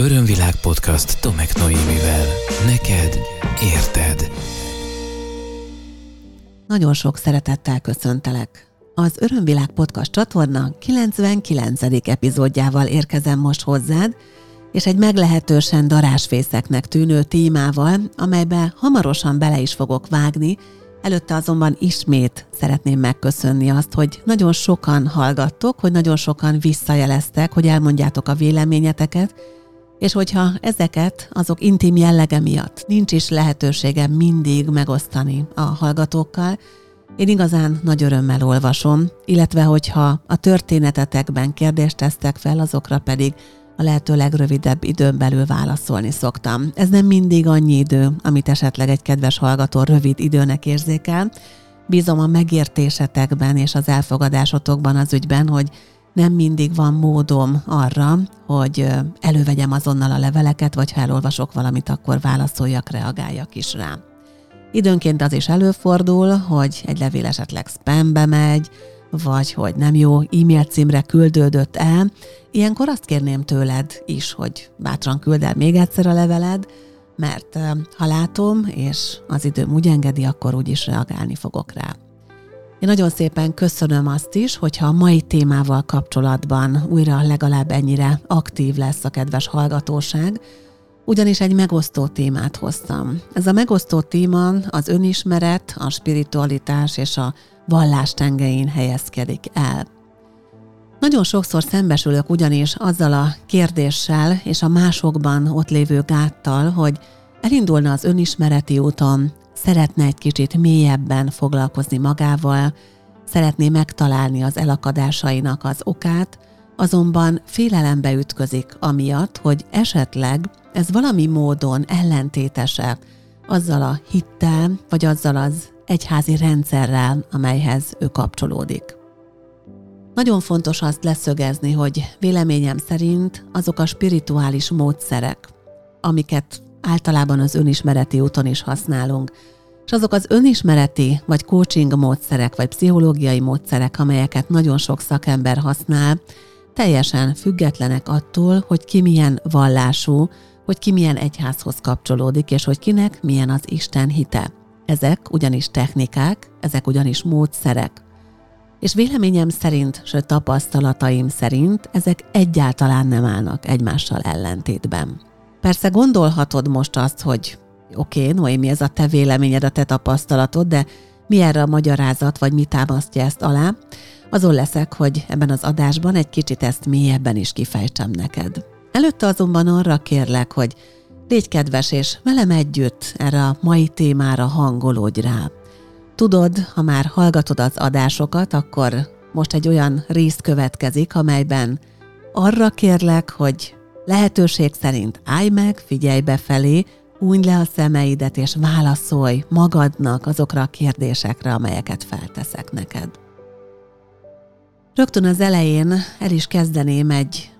Örömvilág podcast Tomek Noémivel. Neked érted. Nagyon sok szeretettel köszöntelek. Az Örömvilág podcast csatorna 99. epizódjával érkezem most hozzád, és egy meglehetősen darásfészeknek tűnő témával, amelybe hamarosan bele is fogok vágni, Előtte azonban ismét szeretném megköszönni azt, hogy nagyon sokan hallgattok, hogy nagyon sokan visszajeleztek, hogy elmondjátok a véleményeteket, és hogyha ezeket azok intim jellege miatt nincs is lehetőségem mindig megosztani a hallgatókkal, én igazán nagy örömmel olvasom, illetve hogyha a történetetekben kérdést tesztek fel, azokra pedig a lehető legrövidebb időn belül válaszolni szoktam. Ez nem mindig annyi idő, amit esetleg egy kedves hallgató rövid időnek érzékel. Bízom a megértésetekben és az elfogadásotokban az ügyben, hogy nem mindig van módom arra, hogy elővegyem azonnal a leveleket, vagy ha elolvasok valamit, akkor válaszoljak, reagáljak is rá. Időnként az is előfordul, hogy egy levél esetleg spambe megy, vagy hogy nem jó e-mail címre küldődött el, ilyenkor azt kérném tőled is, hogy bátran küld el még egyszer a leveled, mert ha látom, és az időm úgy engedi, akkor úgyis reagálni fogok rá. Én nagyon szépen köszönöm azt is, hogyha a mai témával kapcsolatban újra legalább ennyire aktív lesz a kedves hallgatóság, ugyanis egy megosztó témát hoztam. Ez a megosztó téma az önismeret, a spiritualitás és a vallás tengelyén helyezkedik el. Nagyon sokszor szembesülök ugyanis azzal a kérdéssel és a másokban ott lévő gáttal, hogy elindulna az önismereti úton, szeretne egy kicsit mélyebben foglalkozni magával, szeretné megtalálni az elakadásainak az okát, azonban félelembe ütközik amiatt, hogy esetleg ez valami módon ellentétese azzal a hittel, vagy azzal az egyházi rendszerrel, amelyhez ő kapcsolódik. Nagyon fontos azt leszögezni, hogy véleményem szerint azok a spirituális módszerek, amiket általában az önismereti úton is használunk, és azok az önismereti, vagy coaching módszerek, vagy pszichológiai módszerek, amelyeket nagyon sok szakember használ, teljesen függetlenek attól, hogy ki milyen vallású, hogy ki milyen egyházhoz kapcsolódik, és hogy kinek milyen az Isten hite. Ezek ugyanis technikák, ezek ugyanis módszerek. És véleményem szerint, sőt tapasztalataim szerint ezek egyáltalán nem állnak egymással ellentétben. Persze gondolhatod most azt, hogy oké, okay, Noémi, ez a te véleményed, a te tapasztalatod, de mi erre a magyarázat, vagy mi támasztja ezt alá? Azon leszek, hogy ebben az adásban egy kicsit ezt mélyebben is kifejtsem neked. Előtte azonban arra kérlek, hogy Légy kedves, és velem együtt erre a mai témára hangolódj rá. Tudod, ha már hallgatod az adásokat, akkor most egy olyan rész következik, amelyben arra kérlek, hogy lehetőség szerint állj meg, figyelj befelé, újj le a szemeidet, és válaszolj magadnak azokra a kérdésekre, amelyeket felteszek neked. Rögtön az elején el is kezdeném egy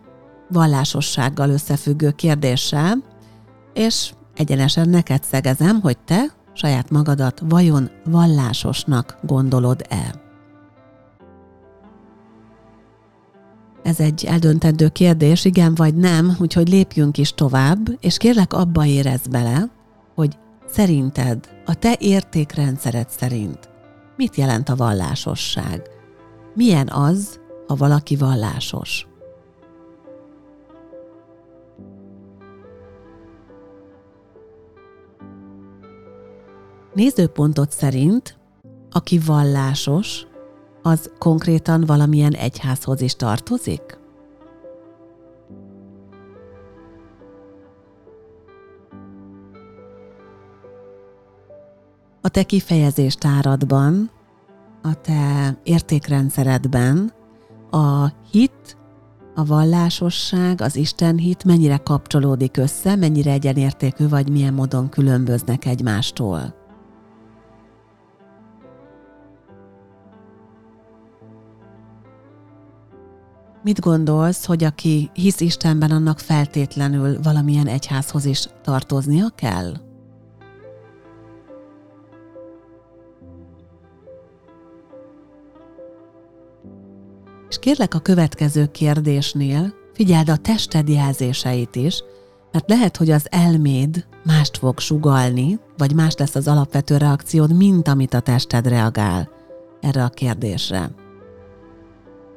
vallásossággal összefüggő kérdéssel, és egyenesen neked szegezem, hogy te saját magadat vajon vallásosnak gondolod-e? Ez egy eldöntendő kérdés, igen vagy nem, úgyhogy lépjünk is tovább, és kérlek abba érez bele, hogy szerinted, a te értékrendszered szerint mit jelent a vallásosság? Milyen az, ha valaki vallásos? Nézőpontot szerint, aki vallásos, az konkrétan valamilyen egyházhoz is tartozik? A te kifejezéstáradban, a te értékrendszeredben a hit, a vallásosság, az Isten hit mennyire kapcsolódik össze, mennyire egyenértékű, vagy milyen módon különböznek egymástól? Mit gondolsz, hogy aki hisz Istenben, annak feltétlenül valamilyen egyházhoz is tartoznia kell? És kérlek a következő kérdésnél figyeld a tested jelzéseit is, Hát lehet, hogy az elméd mást fog sugalni, vagy más lesz az alapvető reakciód, mint amit a tested reagál erre a kérdésre.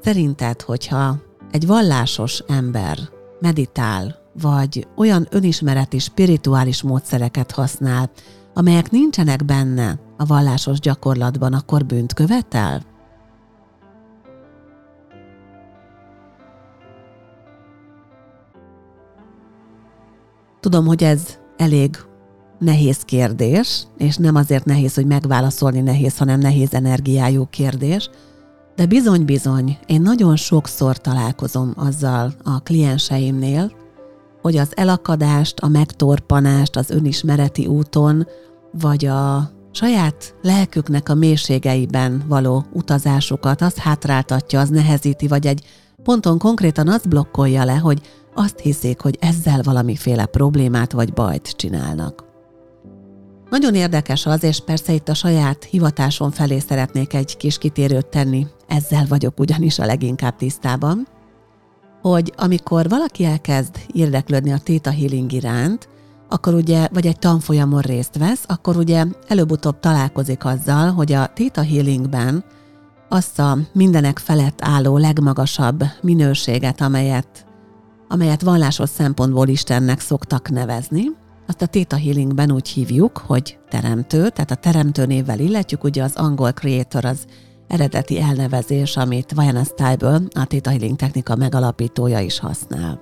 Szerinted, hogyha egy vallásos ember meditál, vagy olyan önismereti, spirituális módszereket használ, amelyek nincsenek benne a vallásos gyakorlatban, akkor bűnt követel? Tudom, hogy ez elég nehéz kérdés, és nem azért nehéz, hogy megválaszolni nehéz, hanem nehéz energiájú kérdés, de bizony-bizony, én nagyon sokszor találkozom azzal a klienseimnél, hogy az elakadást, a megtorpanást az önismereti úton, vagy a saját lelküknek a mélységeiben való utazásukat, az hátráltatja, az nehezíti, vagy egy ponton konkrétan azt blokkolja le, hogy azt hiszik, hogy ezzel valamiféle problémát vagy bajt csinálnak. Nagyon érdekes az, és persze itt a saját hivatáson felé szeretnék egy kis kitérőt tenni, ezzel vagyok ugyanis a leginkább tisztában, hogy amikor valaki elkezd érdeklődni a Theta Healing iránt, akkor ugye, vagy egy tanfolyamon részt vesz, akkor ugye előbb-utóbb találkozik azzal, hogy a Theta Healingben azt a mindenek felett álló legmagasabb minőséget, amelyet, amelyet vallásos szempontból Istennek szoktak nevezni, azt a Theta Healingben úgy hívjuk, hogy teremtő, tehát a teremtő névvel illetjük, ugye az angol creator az eredeti elnevezés, amit Vajana Style-ből a Theta Healing technika megalapítója is használ.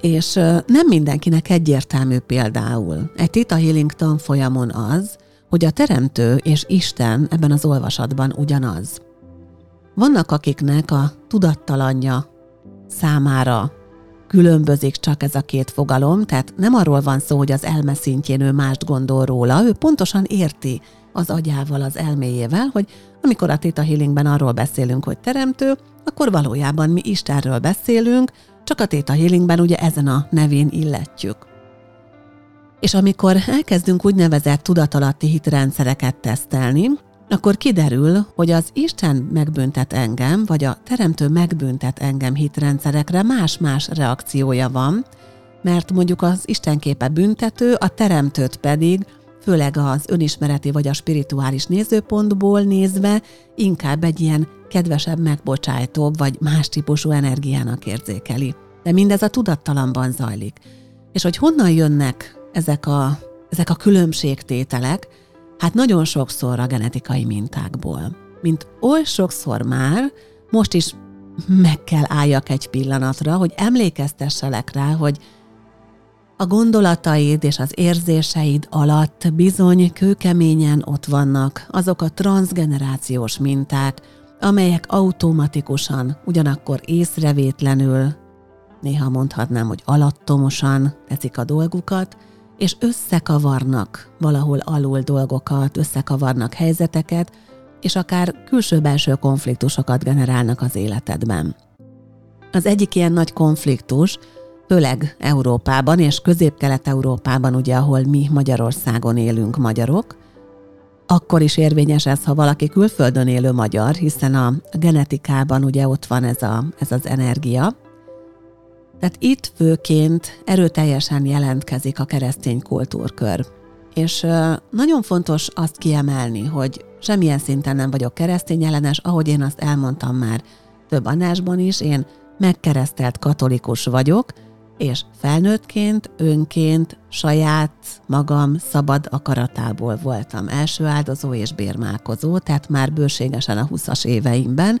És nem mindenkinek egyértelmű például egy Theta Healing tanfolyamon az, hogy a teremtő és Isten ebben az olvasatban ugyanaz. Vannak, akiknek a tudattalanja számára különbözik csak ez a két fogalom, tehát nem arról van szó, hogy az elme szintjén ő mást gondol róla, ő pontosan érti az agyával, az elméjével, hogy amikor a Theta Healingben arról beszélünk, hogy teremtő, akkor valójában mi Istenről beszélünk, csak a Theta Healingben ugye ezen a nevén illetjük. És amikor elkezdünk úgynevezett tudatalatti hitrendszereket tesztelni, akkor kiderül, hogy az Isten megbüntet engem, vagy a Teremtő megbüntet engem hitrendszerekre más-más reakciója van, mert mondjuk az Isten képe büntető, a Teremtőt pedig főleg az önismereti vagy a spirituális nézőpontból nézve inkább egy ilyen kedvesebb, megbocsájtóbb vagy más típusú energiának érzékeli. De mindez a tudattalamban zajlik. És hogy honnan jönnek ezek a, ezek a különbségtételek, Hát nagyon sokszor a genetikai mintákból. Mint oly sokszor már, most is meg kell álljak egy pillanatra, hogy emlékeztesselek rá, hogy a gondolataid és az érzéseid alatt bizony kőkeményen ott vannak azok a transgenerációs minták, amelyek automatikusan, ugyanakkor észrevétlenül, néha mondhatnám, hogy alattomosan teszik a dolgukat, és összekavarnak valahol alul dolgokat, összekavarnak helyzeteket, és akár külső-belső konfliktusokat generálnak az életedben. Az egyik ilyen nagy konfliktus, főleg Európában és közép-kelet-európában, ugye, ahol mi Magyarországon élünk magyarok, akkor is érvényes ez, ha valaki külföldön élő magyar, hiszen a genetikában ugye ott van ez, a, ez az energia, tehát itt főként erőteljesen jelentkezik a keresztény kultúrkör. És nagyon fontos azt kiemelni, hogy semmilyen szinten nem vagyok keresztény ellenes, ahogy én azt elmondtam már több adásban is, én megkeresztelt katolikus vagyok, és felnőttként, önként, saját magam szabad akaratából voltam első áldozó és bérmálkozó, tehát már bőségesen a 20-as éveimben,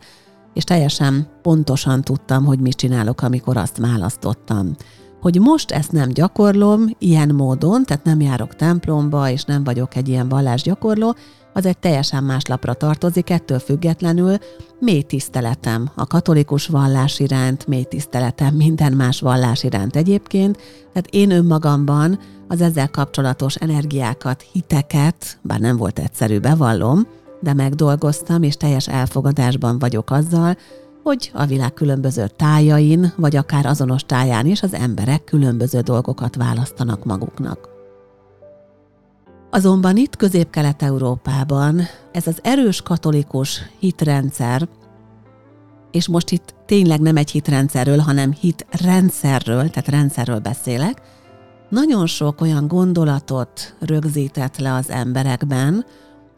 és teljesen pontosan tudtam, hogy mit csinálok, amikor azt választottam. Hogy most ezt nem gyakorlom ilyen módon, tehát nem járok templomba, és nem vagyok egy ilyen vallásgyakorló, az egy teljesen más lapra tartozik, ettől függetlenül mély tiszteletem a katolikus vallás iránt, mély tiszteletem minden más vallás iránt egyébként, tehát én önmagamban az ezzel kapcsolatos energiákat, hiteket, bár nem volt egyszerű, bevallom, de megdolgoztam, és teljes elfogadásban vagyok azzal, hogy a világ különböző tájain, vagy akár azonos táján is az emberek különböző dolgokat választanak maguknak. Azonban itt Közép-Kelet-Európában ez az erős katolikus hitrendszer, és most itt tényleg nem egy hitrendszerről, hanem hitrendszerről, tehát rendszerről beszélek, nagyon sok olyan gondolatot rögzített le az emberekben,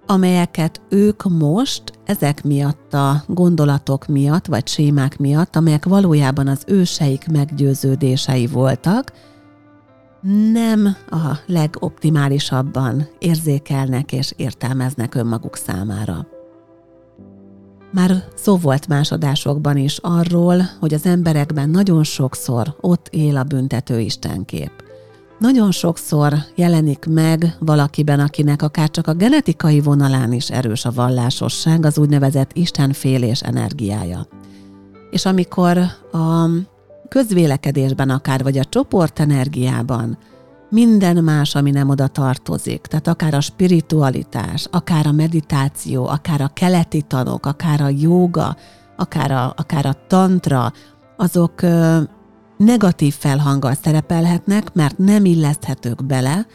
amelyeket ők most ezek miatt a gondolatok miatt, vagy sémák miatt, amelyek valójában az őseik meggyőződései voltak, nem a legoptimálisabban érzékelnek és értelmeznek önmaguk számára. Már szó volt másodásokban is arról, hogy az emberekben nagyon sokszor ott él a büntető istenkép. Nagyon sokszor jelenik meg valakiben, akinek akár csak a genetikai vonalán is erős a vallásosság, az úgynevezett istenfélés energiája. És amikor a közvélekedésben akár, vagy a csoportenergiában minden más, ami nem oda tartozik, tehát akár a spiritualitás, akár a meditáció, akár a keleti tanok, akár a jóga, akár a, akár a tantra, azok negatív felhanggal szerepelhetnek, mert nem illeszthetők bele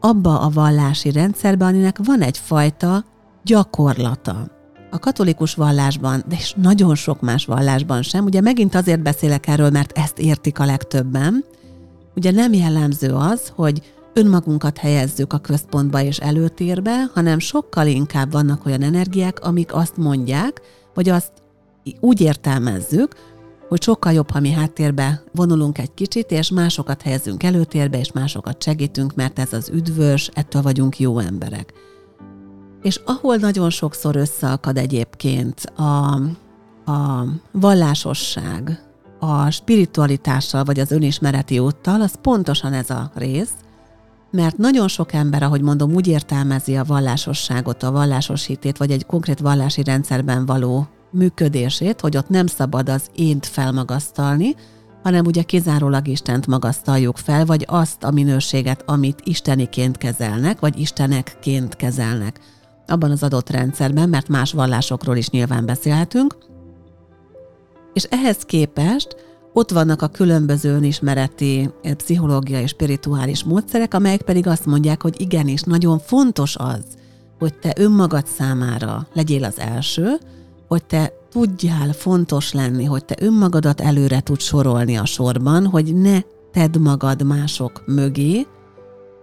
abba a vallási rendszerbe, aminek van egyfajta gyakorlata. A katolikus vallásban, de és nagyon sok más vallásban sem, ugye megint azért beszélek erről, mert ezt értik a legtöbben, ugye nem jellemző az, hogy önmagunkat helyezzük a központba és előtérbe, hanem sokkal inkább vannak olyan energiák, amik azt mondják, vagy azt úgy értelmezzük, hogy sokkal jobb, ha mi háttérbe vonulunk egy kicsit, és másokat helyezünk előtérbe, és másokat segítünk, mert ez az üdvös, ettől vagyunk jó emberek. És ahol nagyon sokszor összeakad egyébként a, a vallásosság, a spiritualitással vagy az önismereti úttal, az pontosan ez a rész, mert nagyon sok ember, ahogy mondom, úgy értelmezi a vallásosságot, a vallásos hitét, vagy egy konkrét vallási rendszerben való működését, hogy ott nem szabad az ént felmagasztalni, hanem ugye kizárólag Istent magasztaljuk fel, vagy azt a minőséget, amit isteniként kezelnek, vagy istenekként kezelnek abban az adott rendszerben, mert más vallásokról is nyilván beszélhetünk. És ehhez képest ott vannak a különböző önismereti eh, pszichológiai és spirituális módszerek, amelyek pedig azt mondják, hogy igenis, nagyon fontos az, hogy te önmagad számára legyél az első, hogy te tudjál fontos lenni, hogy te önmagadat előre tud sorolni a sorban, hogy ne tedd magad mások mögé,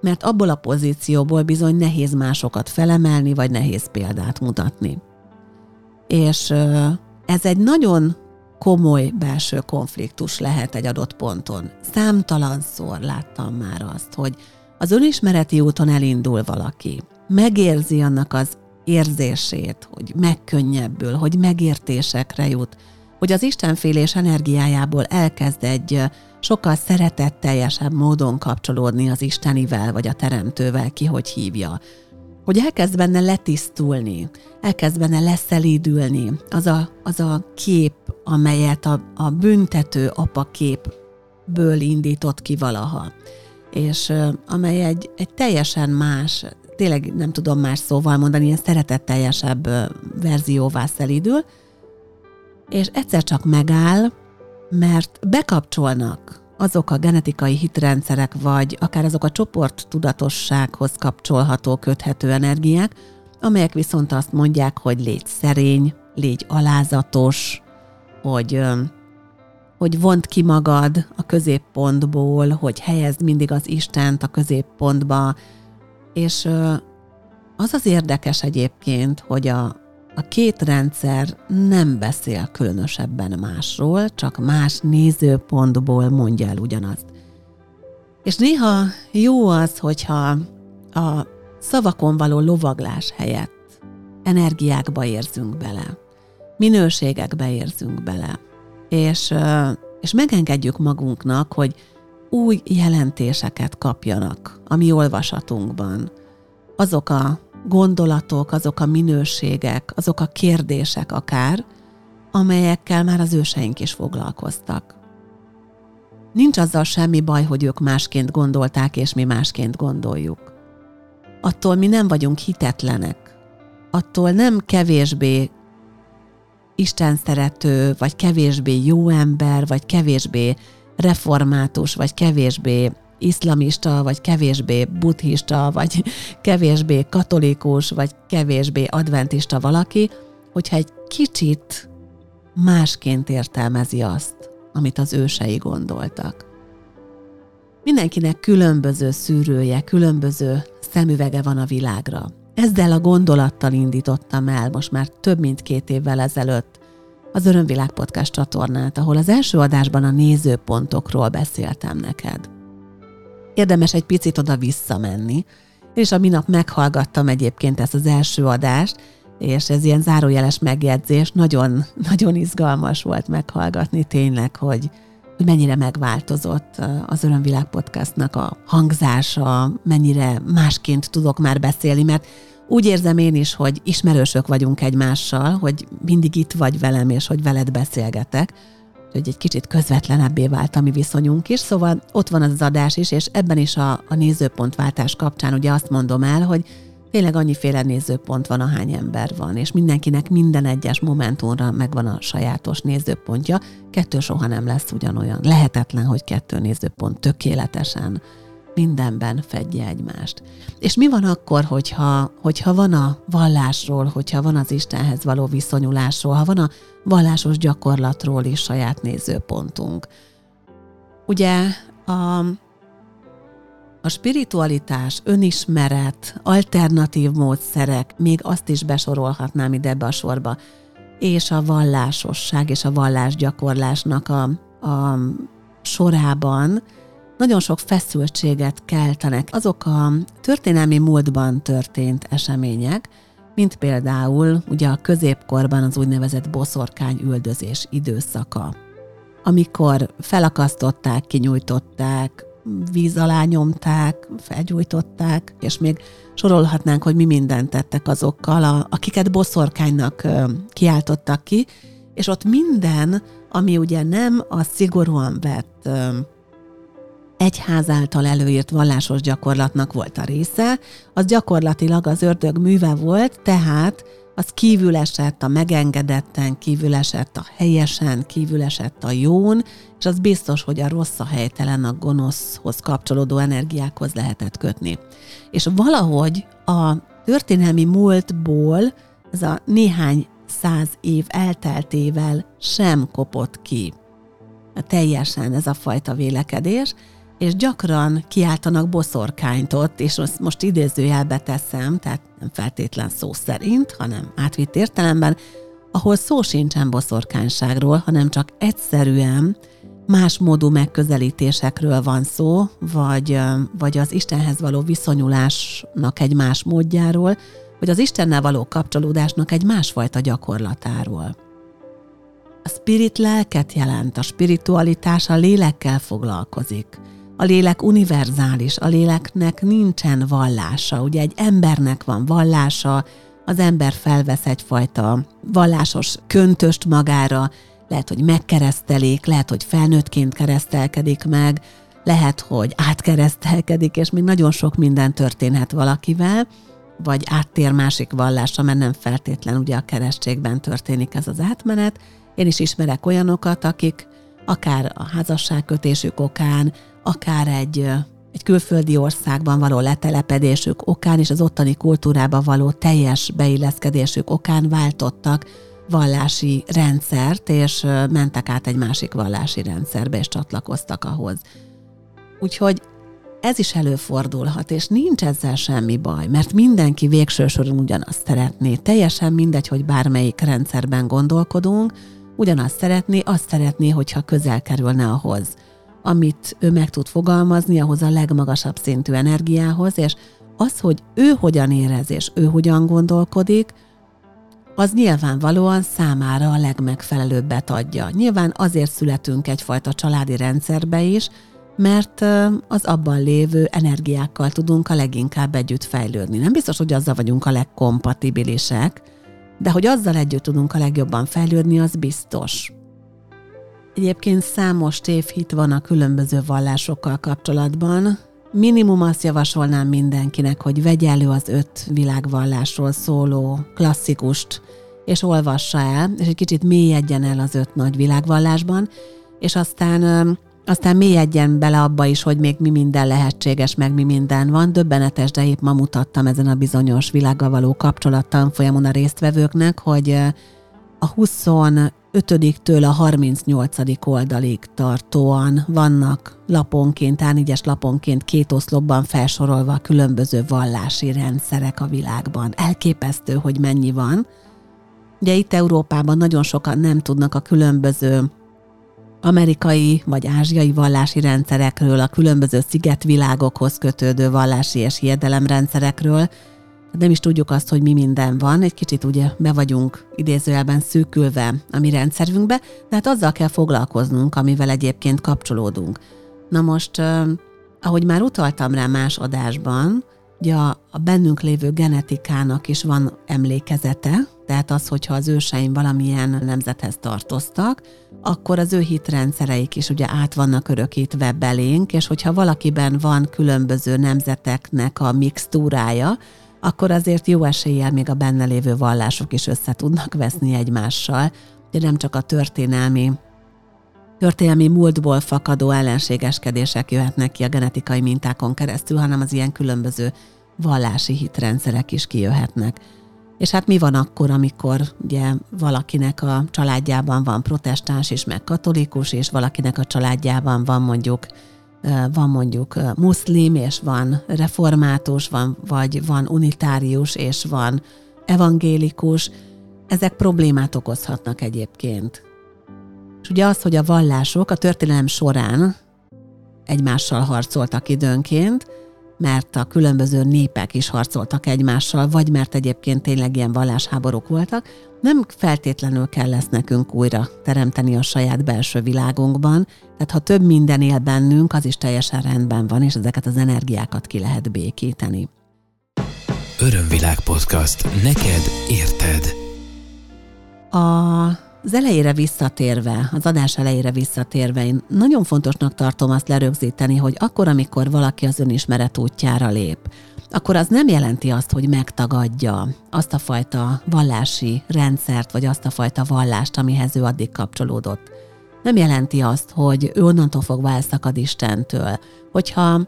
mert abból a pozícióból bizony nehéz másokat felemelni, vagy nehéz példát mutatni. És ez egy nagyon komoly belső konfliktus lehet egy adott ponton. Számtalanszor láttam már azt, hogy az önismereti úton elindul valaki, megérzi annak az érzését, hogy megkönnyebbül, hogy megértésekre jut, hogy az istenfélés energiájából elkezd egy sokkal szeretetteljesebb módon kapcsolódni az Istenivel, vagy a Teremtővel, ki hogy hívja. Hogy elkezd benne letisztulni, elkezd benne leszelídülni az a, az a kép, amelyet a, a büntető apa képből indított ki valaha és amely egy, egy teljesen más, tényleg nem tudom más szóval mondani, ilyen szeretetteljesebb verzióvá szelídül, és egyszer csak megáll, mert bekapcsolnak azok a genetikai hitrendszerek, vagy akár azok a csoport tudatossághoz kapcsolható, köthető energiák, amelyek viszont azt mondják, hogy légy szerény, légy alázatos, hogy, hogy vont ki magad a középpontból, hogy helyezd mindig az Istent a középpontba, és az az érdekes egyébként, hogy a, a két rendszer nem beszél különösebben másról, csak más nézőpontból mondja el ugyanazt. És néha jó az, hogyha a szavakon való lovaglás helyett energiákba érzünk bele, minőségekbe érzünk bele, és, és megengedjük magunknak, hogy új jelentéseket kapjanak a mi olvasatunkban. Azok a gondolatok, azok a minőségek, azok a kérdések akár, amelyekkel már az őseink is foglalkoztak. Nincs azzal semmi baj, hogy ők másként gondolták, és mi másként gondoljuk. Attól mi nem vagyunk hitetlenek. Attól nem kevésbé Isten szerető, vagy kevésbé jó ember, vagy kevésbé református, vagy kevésbé iszlamista, vagy kevésbé buddhista, vagy kevésbé katolikus, vagy kevésbé adventista valaki, hogyha egy kicsit másként értelmezi azt, amit az ősei gondoltak. Mindenkinek különböző szűrője, különböző szemüvege van a világra. Ezzel a gondolattal indítottam el most már több mint két évvel ezelőtt az Örömvilág Podcast csatornát, ahol az első adásban a nézőpontokról beszéltem neked. Érdemes egy picit oda visszamenni, és a minap meghallgattam egyébként ezt az első adást, és ez ilyen zárójeles megjegyzés, nagyon, nagyon izgalmas volt meghallgatni tényleg, hogy, hogy mennyire megváltozott az Örömvilág podcastnak a hangzása, mennyire másként tudok már beszélni, mert úgy érzem én is, hogy ismerősök vagyunk egymással, hogy mindig itt vagy velem, és hogy veled beszélgetek, hogy egy kicsit közvetlenebbé vált a mi viszonyunk is, szóval ott van az, adás is, és ebben is a, a nézőpontváltás kapcsán ugye azt mondom el, hogy tényleg annyiféle nézőpont van, ahány ember van, és mindenkinek minden egyes momentumra megvan a sajátos nézőpontja. Kettő soha nem lesz ugyanolyan. Lehetetlen, hogy kettő nézőpont tökéletesen mindenben fedje egymást. És mi van akkor, hogyha, hogyha van a vallásról, hogyha van az Istenhez való viszonyulásról, ha van a vallásos gyakorlatról is saját nézőpontunk? Ugye a, a spiritualitás, önismeret, alternatív módszerek, még azt is besorolhatnám ide ebbe a sorba, és a vallásosság és a vallásgyakorlásnak a, a sorában nagyon sok feszültséget keltenek. Azok a történelmi múltban történt események, mint például ugye a középkorban az úgynevezett boszorkány üldözés időszaka, amikor felakasztották, kinyújtották, víz alá nyomták, felgyújtották, és még sorolhatnánk, hogy mi mindent tettek azokkal, a, akiket boszorkánynak kiáltottak ki, és ott minden, ami ugye nem a szigorúan vett egyház által előírt vallásos gyakorlatnak volt a része, az gyakorlatilag az ördög műve volt, tehát az kívül esett a megengedetten, kívül esett a helyesen, kívül esett a jón, és az biztos, hogy a rossz, a helytelen, a gonoszhoz kapcsolódó energiákhoz lehetett kötni. És valahogy a történelmi múltból ez a néhány száz év elteltével sem kopott ki. Teljesen ez a fajta vélekedés, és gyakran kiáltanak boszorkányt ott, és most, idézőjelbe teszem, tehát nem feltétlen szó szerint, hanem átvitt értelemben, ahol szó sincsen boszorkányságról, hanem csak egyszerűen más módú megközelítésekről van szó, vagy, vagy az Istenhez való viszonyulásnak egy más módjáról, vagy az Istennel való kapcsolódásnak egy másfajta gyakorlatáról. A spirit lelket jelent, a spiritualitás a lélekkel foglalkozik. A lélek univerzális, a léleknek nincsen vallása. Ugye egy embernek van vallása, az ember felvesz egyfajta vallásos köntöst magára, lehet, hogy megkeresztelik, lehet, hogy felnőttként keresztelkedik meg, lehet, hogy átkeresztelkedik, és még nagyon sok minden történhet valakivel, vagy áttér másik vallásra, mert nem feltétlen ugye a keresztségben történik ez az átmenet. Én is ismerek olyanokat, akik akár a házasságkötésük okán, akár egy, egy külföldi országban való letelepedésük okán és az ottani kultúrába való teljes beilleszkedésük okán váltottak vallási rendszert, és mentek át egy másik vallási rendszerbe, és csatlakoztak ahhoz. Úgyhogy ez is előfordulhat, és nincs ezzel semmi baj, mert mindenki végső soron ugyanazt szeretné. Teljesen mindegy, hogy bármelyik rendszerben gondolkodunk, ugyanazt szeretné, azt szeretné, hogyha közel kerülne ahhoz amit ő meg tud fogalmazni, ahhoz a legmagasabb szintű energiához, és az, hogy ő hogyan érez és ő hogyan gondolkodik, az nyilvánvalóan számára a legmegfelelőbbet adja. Nyilván azért születünk egyfajta családi rendszerbe is, mert az abban lévő energiákkal tudunk a leginkább együtt fejlődni. Nem biztos, hogy azzal vagyunk a legkompatibilisek, de hogy azzal együtt tudunk a legjobban fejlődni, az biztos. Egyébként számos tévhit van a különböző vallásokkal kapcsolatban. Minimum azt javasolnám mindenkinek, hogy vegye elő az öt világvallásról szóló klasszikust, és olvassa el, és egy kicsit mélyedjen el az öt nagy világvallásban, és aztán aztán mélyedjen bele abba is, hogy még mi minden lehetséges, meg mi minden van. Döbbenetes, de épp ma mutattam ezen a bizonyos világgal való kapcsolattan folyamon a résztvevőknek, hogy a 5-től a 38. oldalig tartóan vannak laponként, A4-es laponként két oszlopban felsorolva a különböző vallási rendszerek a világban. Elképesztő, hogy mennyi van. Ugye itt Európában nagyon sokan nem tudnak a különböző amerikai vagy ázsiai vallási rendszerekről, a különböző szigetvilágokhoz kötődő vallási és hiedelemrendszerekről, nem is tudjuk azt, hogy mi minden van, egy kicsit ugye be vagyunk idézőjelben szűkülve a mi rendszerünkbe, de hát azzal kell foglalkoznunk, amivel egyébként kapcsolódunk. Na most, ahogy már utaltam rá más adásban, ugye a, a bennünk lévő genetikának is van emlékezete, tehát az, hogyha az őseim valamilyen nemzethez tartoztak, akkor az ő hitrendszereik is ugye át vannak örökítve belénk, és hogyha valakiben van különböző nemzeteknek a mixtúrája, akkor azért jó eséllyel még a benne lévő vallások is össze tudnak veszni egymással, de nem csak a történelmi történelmi múltból fakadó ellenségeskedések jöhetnek ki a genetikai mintákon keresztül, hanem az ilyen különböző vallási hitrendszerek is kijöhetnek. És hát mi van akkor, amikor ugye valakinek a családjában van protestáns is, meg katolikus, és valakinek a családjában van mondjuk van mondjuk muszlim, és van református, van, vagy van unitárius, és van evangélikus, ezek problémát okozhatnak egyébként. És ugye az, hogy a vallások a történelem során egymással harcoltak időnként, mert a különböző népek is harcoltak egymással, vagy mert egyébként tényleg ilyen vallásháborúk voltak, nem feltétlenül kell lesz nekünk újra teremteni a saját belső világunkban, tehát ha több minden él bennünk, az is teljesen rendben van, és ezeket az energiákat ki lehet békíteni. Örömvilág podcast. Neked érted. A az elejére visszatérve, az adás elejére visszatérve, én nagyon fontosnak tartom azt lerögzíteni, hogy akkor, amikor valaki az önismeret útjára lép, akkor az nem jelenti azt, hogy megtagadja azt a fajta vallási rendszert, vagy azt a fajta vallást, amihez ő addig kapcsolódott. Nem jelenti azt, hogy ő onnantól fogva elszakad Istentől. Hogyha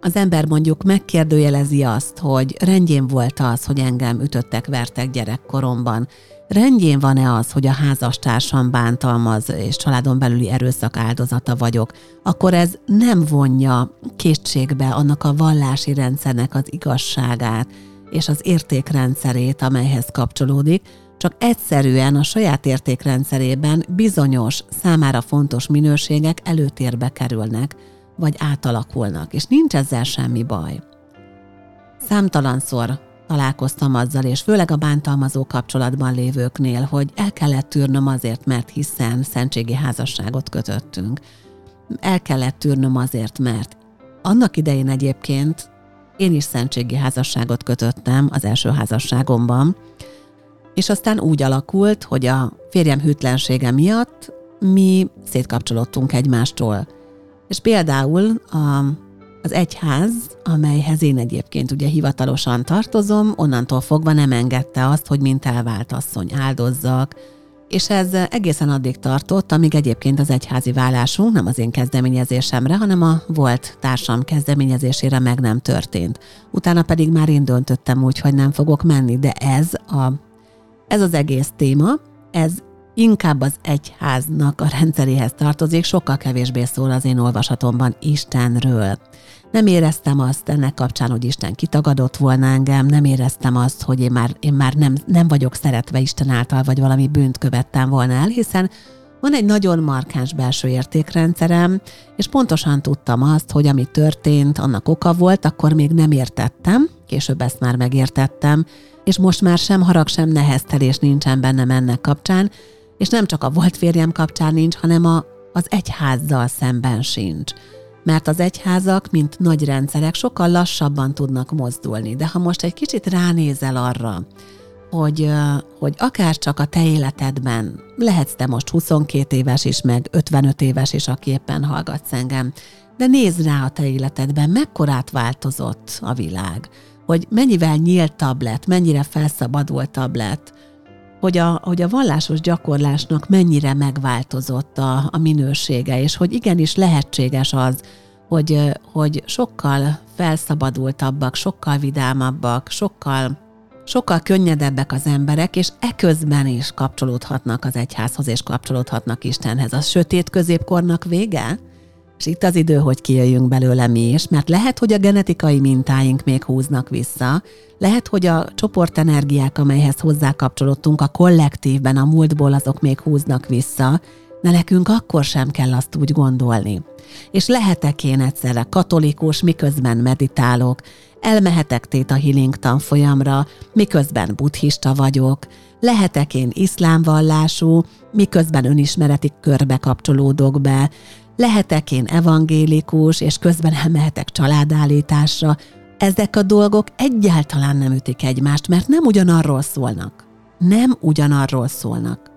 az ember mondjuk megkérdőjelezi azt, hogy rendjén volt az, hogy engem ütöttek, vertek gyerekkoromban, rendjén van-e az, hogy a házastársam bántalmaz és családon belüli erőszak áldozata vagyok, akkor ez nem vonja kétségbe annak a vallási rendszernek az igazságát és az értékrendszerét, amelyhez kapcsolódik, csak egyszerűen a saját értékrendszerében bizonyos, számára fontos minőségek előtérbe kerülnek, vagy átalakulnak, és nincs ezzel semmi baj. Számtalanszor találkoztam azzal, és főleg a bántalmazó kapcsolatban lévőknél, hogy el kellett tűrnöm azért, mert hiszen szentségi házasságot kötöttünk. El kellett tűrnöm azért, mert annak idején egyébként én is szentségi házasságot kötöttem az első házasságomban, és aztán úgy alakult, hogy a férjem hűtlensége miatt mi szétkapcsolódtunk egymástól. És például a az egyház, amelyhez én egyébként ugye hivatalosan tartozom, onnantól fogva nem engedte azt, hogy mint elvált asszony áldozzak, és ez egészen addig tartott, amíg egyébként az egyházi vállásunk nem az én kezdeményezésemre, hanem a volt társam kezdeményezésére meg nem történt. Utána pedig már én döntöttem úgy, hogy nem fogok menni, de ez, a, ez az egész téma, ez inkább az egyháznak a rendszeréhez tartozik, sokkal kevésbé szól az én olvasatomban Istenről. Nem éreztem azt ennek kapcsán, hogy Isten kitagadott volna engem, nem éreztem azt, hogy én már, én már nem, nem vagyok szeretve Isten által, vagy valami bűnt követtem volna el, hiszen van egy nagyon markáns belső értékrendszerem, és pontosan tudtam azt, hogy ami történt, annak oka volt, akkor még nem értettem, később ezt már megértettem, és most már sem harag, sem neheztelés nincsen bennem ennek kapcsán, és nem csak a volt férjem kapcsán nincs, hanem a, az egyházzal szemben sincs. Mert az egyházak, mint nagy rendszerek, sokkal lassabban tudnak mozdulni. De ha most egy kicsit ránézel arra, hogy, hogy akár csak a te életedben, lehetsz te most 22 éves is, meg 55 éves is, aki éppen hallgatsz engem, de nézd rá a te életedben, mekkorát változott a világ, hogy mennyivel nyíltabb lett, mennyire felszabadultabb lett, hogy a, hogy a vallásos gyakorlásnak mennyire megváltozott a, a minősége, és hogy igenis lehetséges az, hogy, hogy sokkal felszabadultabbak, sokkal vidámabbak, sokkal, sokkal könnyedebbek az emberek, és eközben is kapcsolódhatnak az egyházhoz, és kapcsolódhatnak Istenhez. A sötét középkornak vége? És itt az idő, hogy kijöjjünk belőle mi is, mert lehet, hogy a genetikai mintáink még húznak vissza, lehet, hogy a csoportenergiák, amelyhez hozzákapcsolódtunk a kollektívben, a múltból, azok még húznak vissza, de nekünk akkor sem kell azt úgy gondolni. És lehetek én egyszerre katolikus, miközben meditálok, elmehetek Theta Healing tanfolyamra, miközben buddhista vagyok, lehetek én iszlámvallású, miközben önismereti körbe kapcsolódok be, lehetek én evangélikus, és közben elmehetek családállításra. Ezek a dolgok egyáltalán nem ütik egymást, mert nem ugyanarról szólnak. Nem ugyanarról szólnak.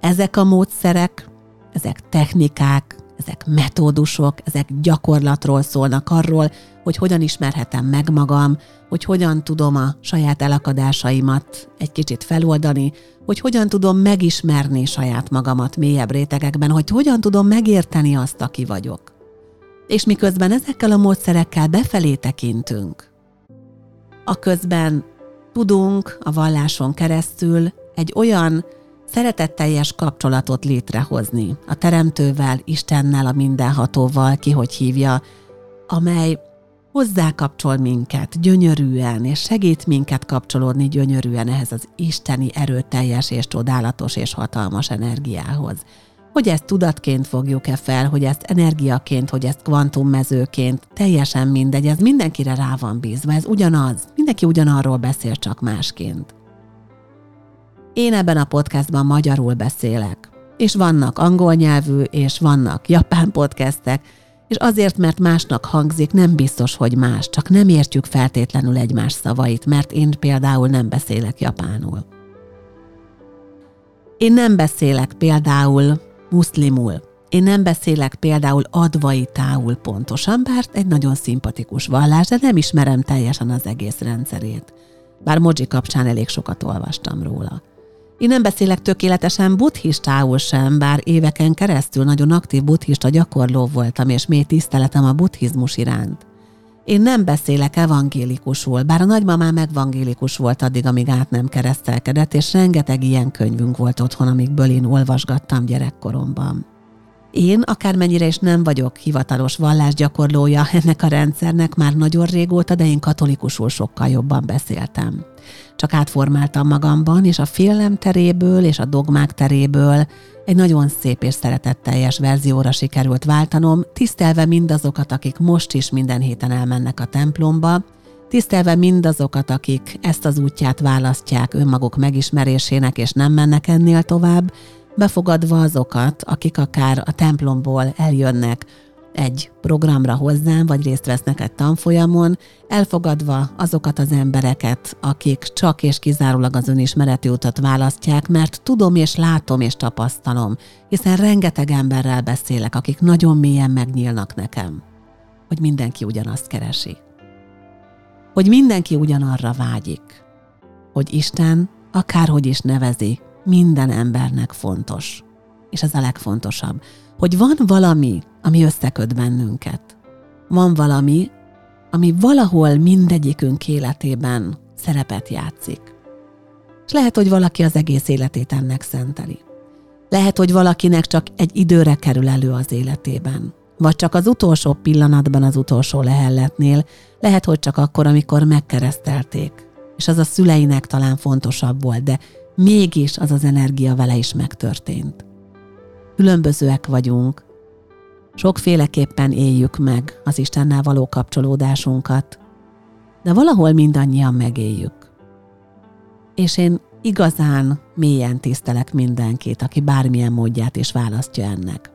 Ezek a módszerek, ezek technikák, ezek metódusok, ezek gyakorlatról szólnak arról, hogy hogyan ismerhetem meg magam, hogy hogyan tudom a saját elakadásaimat egy kicsit feloldani, hogy hogyan tudom megismerni saját magamat mélyebb rétegekben, hogy hogyan tudom megérteni azt, aki vagyok. És miközben ezekkel a módszerekkel befelé tekintünk, a közben tudunk a valláson keresztül egy olyan szeretetteljes kapcsolatot létrehozni a Teremtővel, Istennel, a mindenhatóval, ki hogy hívja, amely hozzákapcsol minket gyönyörűen, és segít minket kapcsolódni gyönyörűen ehhez az isteni erőteljes és csodálatos és hatalmas energiához. Hogy ezt tudatként fogjuk-e fel, hogy ezt energiaként, hogy ezt kvantummezőként, teljesen mindegy, ez mindenkire rá van bízva, ez ugyanaz, mindenki ugyanarról beszél, csak másként. Én ebben a podcastban magyarul beszélek, és vannak angol nyelvű, és vannak japán podcastek, és azért, mert másnak hangzik, nem biztos, hogy más, csak nem értjük feltétlenül egymás szavait, mert én például nem beszélek japánul. Én nem beszélek például muszlimul. Én nem beszélek például advai tául pontosan, bár egy nagyon szimpatikus vallás, de nem ismerem teljesen az egész rendszerét. Bár Moji kapcsán elég sokat olvastam róla. Én nem beszélek tökéletesen buddhistául sem, bár éveken keresztül nagyon aktív buddhista gyakorló voltam, és mély tiszteletem a buddhizmus iránt. Én nem beszélek evangélikusul, bár a nagymamám evangélikus volt addig, amíg át nem keresztelkedett, és rengeteg ilyen könyvünk volt otthon, amikből én olvasgattam gyerekkoromban. Én akármennyire is nem vagyok hivatalos vallásgyakorlója ennek a rendszernek már nagyon régóta, de én katolikusul sokkal jobban beszéltem. Csak átformáltam magamban, és a félelem teréből és a dogmák teréből egy nagyon szép és szeretetteljes verzióra sikerült váltanom, tisztelve mindazokat, akik most is minden héten elmennek a templomba, tisztelve mindazokat, akik ezt az útját választják önmaguk megismerésének, és nem mennek ennél tovább, befogadva azokat, akik akár a templomból eljönnek egy programra hozzám, vagy részt vesznek egy tanfolyamon, elfogadva azokat az embereket, akik csak és kizárólag az önismereti utat választják, mert tudom és látom és tapasztalom, hiszen rengeteg emberrel beszélek, akik nagyon mélyen megnyílnak nekem, hogy mindenki ugyanazt keresi. Hogy mindenki ugyanarra vágyik, hogy Isten, akárhogy is nevezi, minden embernek fontos. És ez a legfontosabb, hogy van valami, ami összeköt bennünket. Van valami, ami valahol mindegyikünk életében szerepet játszik. És lehet, hogy valaki az egész életét ennek szenteli. Lehet, hogy valakinek csak egy időre kerül elő az életében. Vagy csak az utolsó pillanatban az utolsó lehelletnél, lehet, hogy csak akkor, amikor megkeresztelték. És az a szüleinek talán fontosabb volt, de mégis az az energia vele is megtörtént. Különbözőek vagyunk, sokféleképpen éljük meg az Istennel való kapcsolódásunkat, de valahol mindannyian megéljük. És én igazán mélyen tisztelek mindenkit, aki bármilyen módját is választja ennek.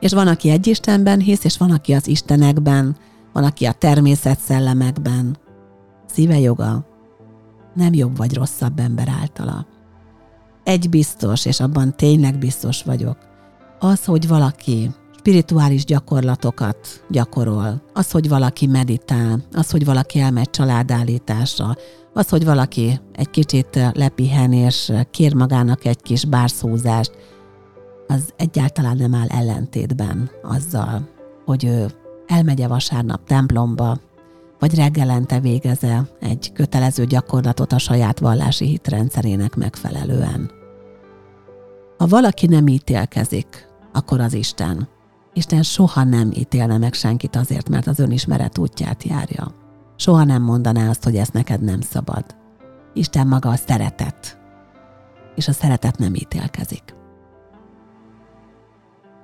És van, aki egy Istenben hisz, és van, aki az Istenekben, van, aki a természet szellemekben. Szíve joga, nem jobb vagy rosszabb ember általa. Egy biztos, és abban tényleg biztos vagyok, az, hogy valaki spirituális gyakorlatokat gyakorol, az, hogy valaki meditál, az, hogy valaki elmegy családállításra, az, hogy valaki egy kicsit lepihen és kér magának egy kis bárszózást, az egyáltalán nem áll ellentétben azzal, hogy ő elmegye vasárnap templomba, vagy reggelente végeze egy kötelező gyakorlatot a saját vallási hitrendszerének megfelelően. Ha valaki nem ítélkezik, akkor az Isten. Isten soha nem ítélne meg senkit azért, mert az önismeret útját járja. Soha nem mondaná azt, hogy ezt neked nem szabad. Isten maga a szeretet, és a szeretet nem ítélkezik.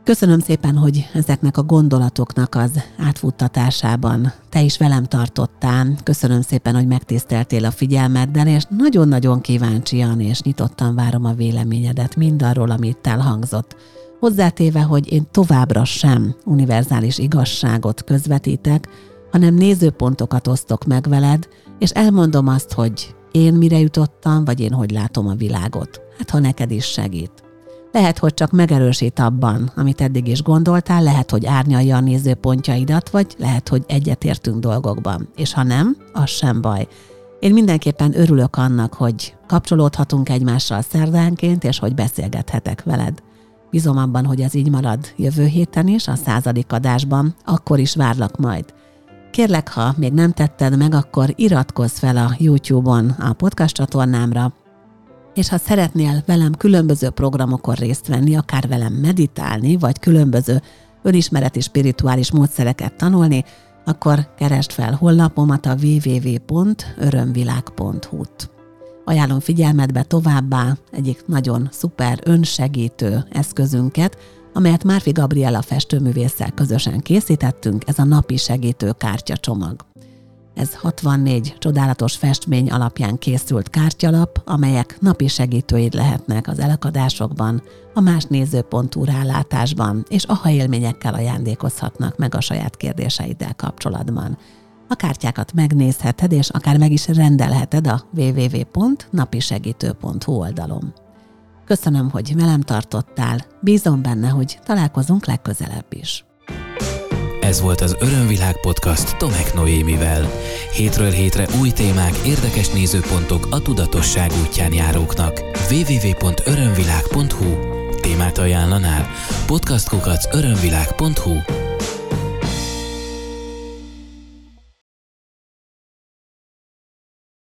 Köszönöm szépen, hogy ezeknek a gondolatoknak az átfuttatásában te is velem tartottál. Köszönöm szépen, hogy megtiszteltél a figyelmeddel, és nagyon-nagyon kíváncsian és nyitottan várom a véleményedet mindarról, amit elhangzott. Hozzátéve, hogy én továbbra sem univerzális igazságot közvetítek, hanem nézőpontokat osztok meg veled, és elmondom azt, hogy én mire jutottam, vagy én hogy látom a világot. Hát, ha neked is segít. Lehet, hogy csak megerősít abban, amit eddig is gondoltál, lehet, hogy árnyalja a nézőpontjaidat, vagy lehet, hogy egyetértünk dolgokban. És ha nem, az sem baj. Én mindenképpen örülök annak, hogy kapcsolódhatunk egymással szerdánként, és hogy beszélgethetek veled. Bízom abban, hogy ez így marad jövő héten is, a századik adásban, akkor is várlak majd. Kérlek, ha még nem tetted meg, akkor iratkozz fel a YouTube-on a podcast csatornámra, és ha szeretnél velem különböző programokon részt venni, akár velem meditálni, vagy különböző önismereti spirituális módszereket tanulni, akkor keresd fel honlapomat a www.örömvilág.hu-t. Ajánlom figyelmetbe továbbá egyik nagyon szuper önsegítő eszközünket, amelyet Márfi Gabriela festőművésszel közösen készítettünk, ez a napi segítő kártya csomag. Ez 64 csodálatos festmény alapján készült kártyalap, amelyek napi segítőid lehetnek az elakadásokban, a más nézőpontú rálátásban, és aha élményekkel ajándékozhatnak meg a saját kérdéseiddel kapcsolatban. A kártyákat megnézheted, és akár meg is rendelheted a www.napisegítő.hu oldalon. Köszönöm, hogy velem tartottál, bízom benne, hogy találkozunk legközelebb is. Ez volt az Örömvilág podcast Tomek Noémivel. Hétről hétre új témák, érdekes nézőpontok a tudatosság útján járóknak. www.örömvilág.hu Témát ajánlanál? Podcastkukac örömvilág.hu